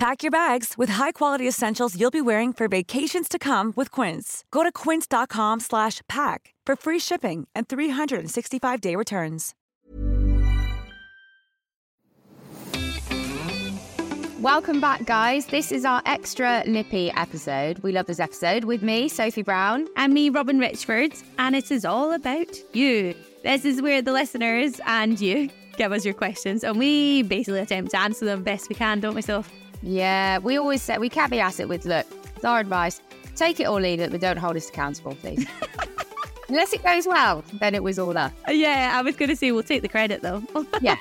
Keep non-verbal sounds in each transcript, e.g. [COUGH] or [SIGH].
Pack your bags with high-quality essentials you'll be wearing for vacations to come with Quince. Go to quince.com slash pack for free shipping and 365-day returns. Welcome back, guys. This is our extra Lippy episode. We love this episode with me, Sophie Brown. and me, Robyn Richford, and it is all about you. This is where the listeners and you give us your questions, and we basically attempt to answer them best we can, don't we, Soph? Yeah, we always say we caveat it with look, it's our advice. Take it or leave it, but don't hold us accountable, please. [LAUGHS] Unless it goes well, then it was all us. Uh, yeah, I was going to say we'll take the credit though. [LAUGHS] Yeah.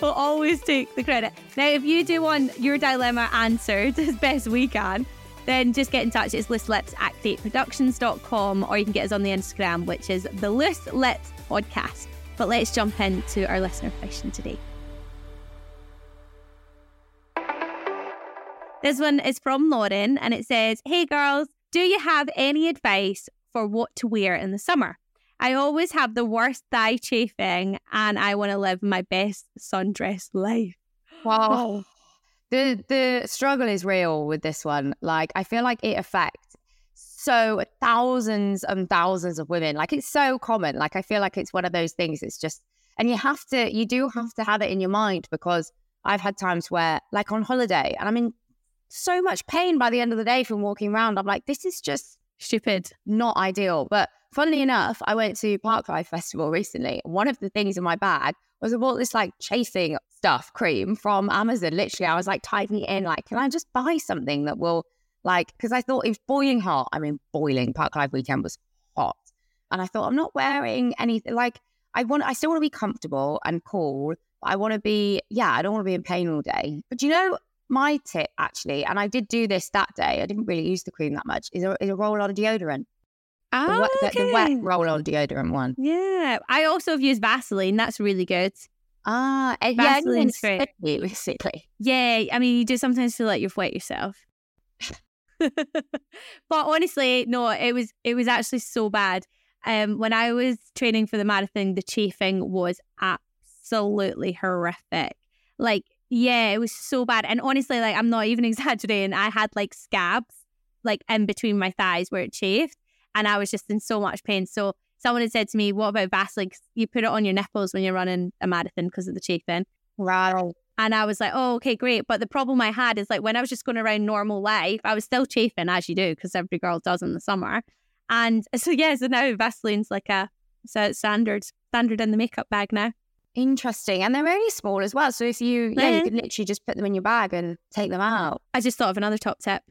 we'll always take the credit. Now, if you do want your dilemma answered [LAUGHS] as best we can, then just get in touch. It's looselips at createproductions.com or you can get us on the Instagram, which is the Loose Lips Podcast. But let's jump into our listener question today. This one is from Lauren and it says, Hey girls, do you have any advice for what to wear in the summer? I always have the worst thigh chafing and I want to live my best sundress life. Wow. [LAUGHS] The the struggle is real with this one. Like I feel like it affects so thousands and thousands of women. Like it's so common. Like I feel like it's one of those things. It's just and you have to you do have to have it in your mind because I've had times where like on holiday and I'm in so much pain by the end of the day from walking around. I'm like, this is just Stupid. not ideal. But funnily mm. enough, I went to Parklife Festival recently. One of the things in my bag was I bought this like chafing stuff cream from Amazon. Literally, I was like typing it in, like, can I just buy something that will like because I thought it was boiling hot. I mean, boiling. Parklife weekend was hot, and I thought I'm not wearing anything like I want. I still want to be comfortable and cool. But I want to be, yeah, I don't want to be in pain all day. But you know, my tip actually, and I did do this that day. I didn't really use the cream that much. Is a, is a roll on deodorant. The, Ah, wet, the, the wet roll on deodorant one. Yeah. I also have used Vaseline. That's really good. Ah, and yeah, Vaseline's anything great. [LAUGHS] basically. Yeah, I mean, you do sometimes feel like you've wet yourself. [LAUGHS] but honestly, no, it was it was actually so bad. Um, when I was training for the marathon, the chafing was absolutely horrific. Like, yeah, it was so bad. And honestly, like, I'm not even [LAUGHS] exaggerating. I had like scabs, like in between my thighs where it chafed, and I was just in so much pain. So someone had said to me, "What about Vaseline? 'Cause you put it on your nipples when you're running a marathon because of the chafing." Right. And I was like, oh, okay, great. But the problem I had is like when I was just going around normal life, I was still chafing as you do because every girl does in the summer. And [LAUGHS] so yeah, so now Vaseline's like a so standard standard in the makeup bag now. Interesting. And they're only small as well. So if you, yeah, Yeah. you could literally just put them in your bag and take them out. I just thought of another top tip: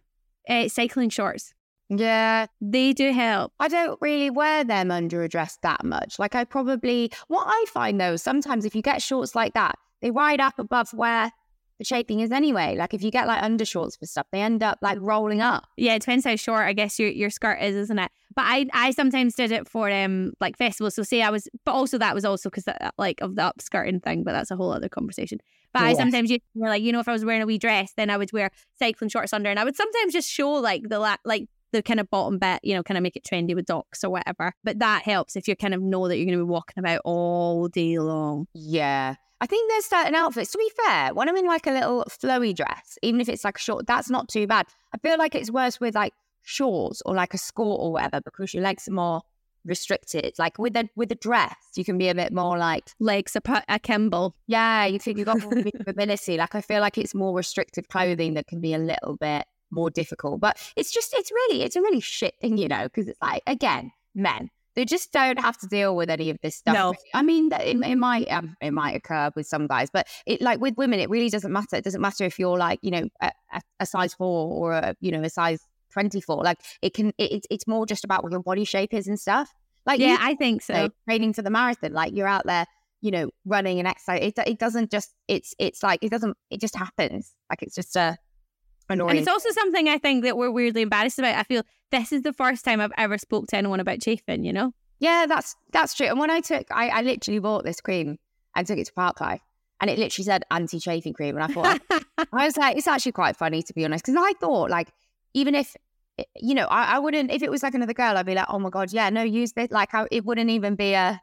uh, cycling shorts. Yeah. They do help. I don't really wear them under a dress that much. Like I probably, what I find though, sometimes if you get shorts like that, they ride up above where the chafing is anyway. Like if you get like undershorts for stuff, they end up like rolling up. Yeah, it depends how short I guess your, your skirt is, isn't it? But I I sometimes did it for um like festivals. So say I was, but also that was also because like of the upskirting thing. But that's a whole other conversation. But I sometimes you were like you know if I was wearing a wee dress, then I would wear cycling shorts under, and I would sometimes just show like the la- like the kind of bottom bit, you know, kind of make it trendy with docs or whatever. But that helps if you kind of know that you're going to be walking about all day long. Yeah. I think there's certain outfits, to be fair, when I'm in like a little flowy dress, even if it's like a short, that's not too bad. I feel like it's worse with like shorts or like a skirt or whatever because your legs are more restricted. Like with a with a dress, you can be a bit more like Legs a, pu- a Kimball. Yeah, you think you've got more mobility. Like I feel like it's more restrictive clothing that can be a little bit more difficult. But it's just it's really it's a really shit thing, you know, because it's like again, men. They just don't have to deal with any of this stuff. No. I mean, that- it, it might um, it might occur with some guys, but it like with women, it really doesn't matter. It doesn't matter if you're like you know a, a, size four or a you know a size twenty four. Like it can it, it's it's more just about what your body shape is and stuff. Like Yeah, you I think so. know, training for the marathon. Like you're out there, you know, running and exercise. It, it doesn't just, it's, it's like, it doesn't, it just happens. Like it's just a, annoying. And it's also something I think that we're weirdly embarrassed about. I feel this is the first time I've ever spoke to anyone about chafing, you know? yeah, that's, that's true. And when I took, I, I literally bought this cream and took it to Parklife and it literally said anti-chafing cream. And I thought, [LAUGHS] I was like, it's actually quite funny to be honest. Cause I thought like, even if, eh, you know, I, I wouldn't, if it was like another girl, I'd be like, oh my God, yeah, no, use this. Like I, it wouldn't even be a,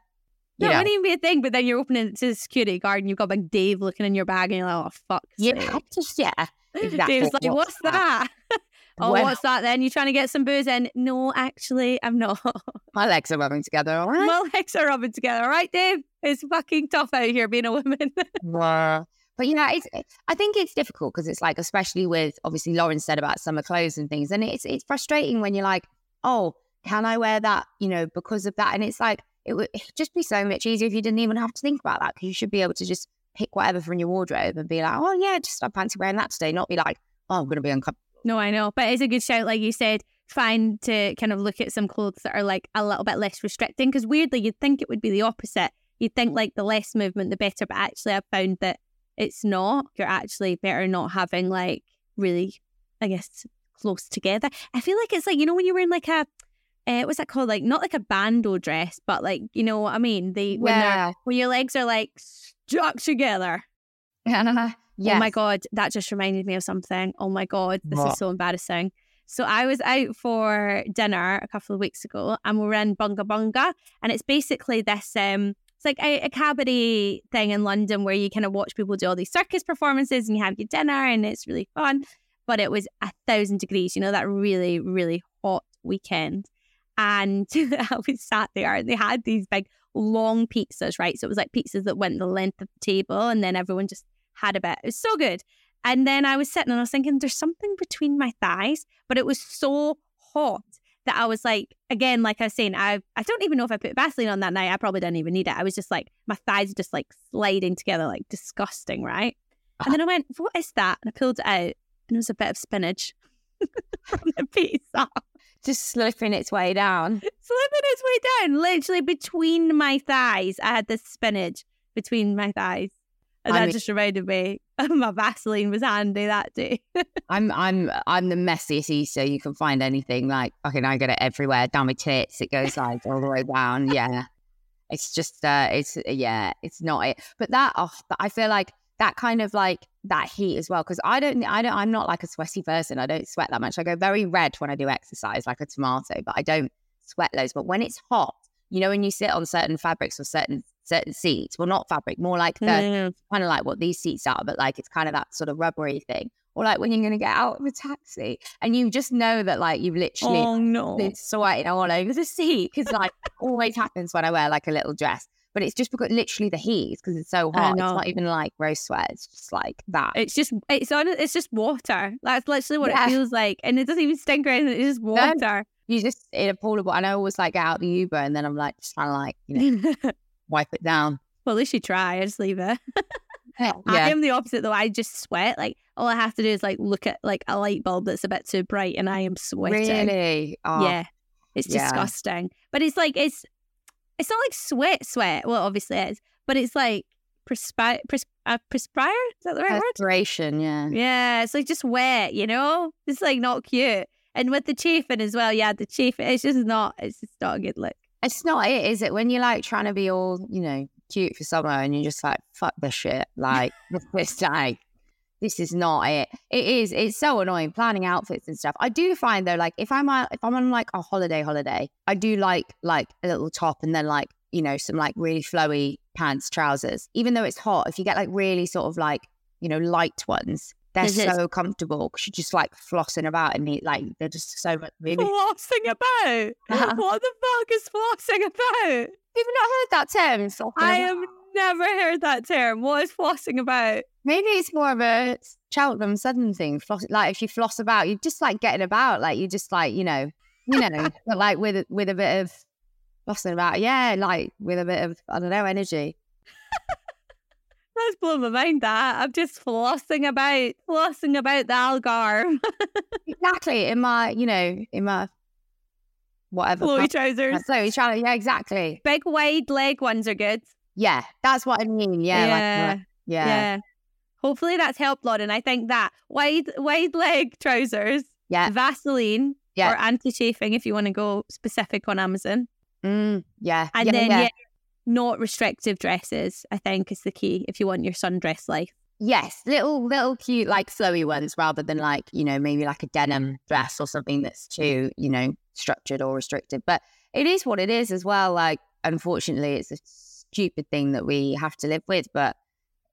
you No, it wouldn't even be a thing, but then you're opening it to the security guard and you've got big Dave looking in your bag and you're like, oh, fuck. yeah, just, yeah. Exactly. Dave's like, what's that? [LAUGHS] oh, Well- what's that then? You're trying to get some booze in? No, actually, I'm not. [LAUGHS] My legs are rubbing together. All right. My legs are rubbing together. All right, Dave? It's fucking tough out here being a woman. [LAUGHS] Wow. But you know, it's I think it's difficult because it's like, especially with obviously Lauren said about summer clothes and things, and it's it's frustrating when you're like, oh, can I wear that? You know, because of that, and it's like it'd just be so much easier if you didn't even have to think about that because you should be able to just pick whatever from your wardrobe and be like, oh yeah, just I fancy wearing that today, not be like, oh, I'm going to be uncomfortable. No, I know, but it's a good shout, like you said. Trying to kind of look at some clothes that are like a little bit less restricting, because weirdly, you'd think it would be the opposite. You'd think like the less movement, the better, but actually, I've found that it's not. You're actually better not having like really, I guess, close together. I feel like it's like you know when you're wearing like a, uh, what's that called? Like not like a bandeau dress, but like you know what I mean. They when Yeah. when your legs are like stuck together. Yeah, Oh my god, that just reminded me of something. Oh my god, this What? is so embarrassing. So I was out for dinner a couple of weeks ago, and we were in Bunga Bunga, and it's basically this um, it's like a, a cabaret thing in London where you kind of watch people do all these circus performances, and you have your dinner, and it's really fun. But it was a thousand degrees, you know, that really really hot weekend, and [LAUGHS] was sat there, and they had these big long pizzas, right? So it was like pizzas that went the length of the table, and then everyone just had a bit. It was so good. And then I was sitting and I was thinking, there's something between my thighs, but it was so hot that I was like, again, like I was saying, I I don't even know if I put Vaseline on that night. I probably didn't even need it. I was just like, my thighs were just like sliding together, like disgusting, right? And then I went, what is that? And I pulled it out, and it was a bit of spinach [LAUGHS] from the pizza, just slipping its way down. slipping its way down, literally between my thighs. I had this spinach between my thighs. And I that mean- just reminded me my Vaseline was handy that day. [LAUGHS] I'm I'm I'm the messiest Easter you can find anything. Like fucking I get it everywhere. Down my tits. It goes like all the way down. [LAUGHS] Yeah. It's just, uh, it's yeah, it's not it. But that, oh, I feel like that kind of like that heat as well because I don't, I don't, I'm not like a sweaty person. I don't sweat that much. I go very red when I do exercise, like a tomato, but I don't sweat loads. But when it's hot, you know, when you sit on certain fabrics or certain certain seats, well, not fabric, more like the Mm. kind of like what these seats are, but like it's kind of that sort of rubbery thing. Or like when you're going to get out of a taxi and you just know that like you've literally Oh no. been sweating all over the seat because like always happens when I wear like a little dress. But it's just because literally the heat because it's so hot. It's not even like rose sweat. It's just like that. It's just it's on it's just water. That's literally what Yeah. it feels like. And it doesn't even stink or anything, it's just water. you just in a pool of water. And I always like get out the Uber and then I'm like just trying to like you know [LAUGHS] wipe it down. well, at least you try. I just leave it. [LAUGHS] I am the opposite though. I just sweat. Like all I have to do is like look at like a light bulb that's a bit too bright, and I am sweating. Really? Oh, Yeah, it's yeah. disgusting. But it's like it's it's not like sweat, sweat. Well, obviously it is, but it's like perspire, pers- uh, perspire. Is that the right word? Perspiration, yeah. Yeah, it's like just wet. You know, it's like not cute. And with the chafing as well, yeah, the chafing. It's just not. It's just not a good look. It's not it, is it? When you're like trying to be all, you know, cute for summer and you're just like, fuck this shit. Like, [LAUGHS] this like, this is not it. It is. It's so annoying planning outfits and stuff. I do find though, like if I'm on, if I'm on like a holiday, holiday, I do like like a little top and then like you know some like really flowy pants, trousers. Even though it's hot, if you get like really sort of like you know light ones, they're so comfortable because you're just like flossing about and like they're just so much really. Flossing about? [LAUGHS] What the fuck is flossing about? You've not heard that term? I about? Never heard that term. What is flossing about? Maybe it's more of a Cheltenham Southern thing. Floss, like if you floss about, you're just like getting about, like you just like you know, you know, [LAUGHS] but like with with a bit of flossing about, yeah, like with a bit of I don't know energy. [LAUGHS] That's blown my mind. That I'm just flossing about, flossing about the Algarve. [LAUGHS] Exactly in my, you know, in my whatever. Flowy trousers. So you're trying to, yeah, exactly. Big wide leg ones are good. Yeah, that's what I mean. Yeah, yeah. like yeah, yeah. Hopefully that's helped, Lauren. I think that wide wide leg [LAUGHS] trousers, yeah, Vaseline, Yeah. or anti chafing if you want to go specific on Amazon. Mm, yeah, And yeah, then yeah. yeah, not restrictive dresses, I think is the key if you want your sundress life. Yes, little little cute like flowy ones rather than like, you know, maybe like a denim dress or something that's too, you know, structured or restrictive. But it is what it is as well. Like unfortunately it's a stupid thing that we have to live with, but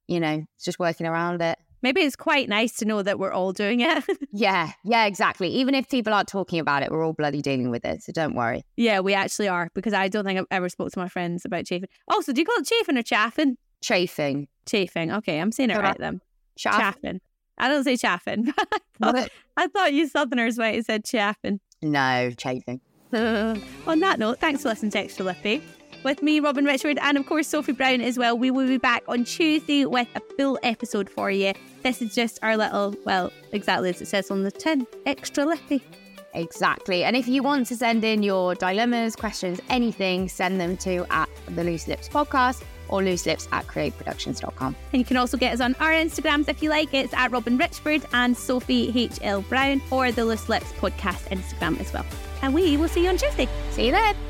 you know, it's just working around it. Maybe it's quite nice to know that we're all doing it. [LAUGHS] Yeah, yeah, exactly. Even if people aren't talking about it, we're all bloody dealing with it. So don't worry. yeah, we actually are because I don't think I've ever spoke to my friends about chafing. Also, do you call it chafing or chaffing? Chafing. Chafing. Okay, I'm saying it right then. Chaff. Chaffing. I don't say chaffing. [LAUGHS] I, thought, I thought you Southerners might have said chaffing. No, chafing. [LAUGHS] On that note, thanks for listening to Extra Lippy. With me, Robyn Richard, and of course Sophie Brown as well. We will be back on Tuesday with a full episode for you. This is just our little, well, exactly as it says on the tin, Extra Lippy. Exactly. And if you want to send in your dilemmas, questions, anything, send them to at the Loose Lips podcast or loose lips at createproductions.com. And you can also get us on our Instagrams if you like. It's at Robyn Richford and Sophie H.L. Brown or the Loose Lips podcast Instagram as well. And we will see you on Tuesday. See you then.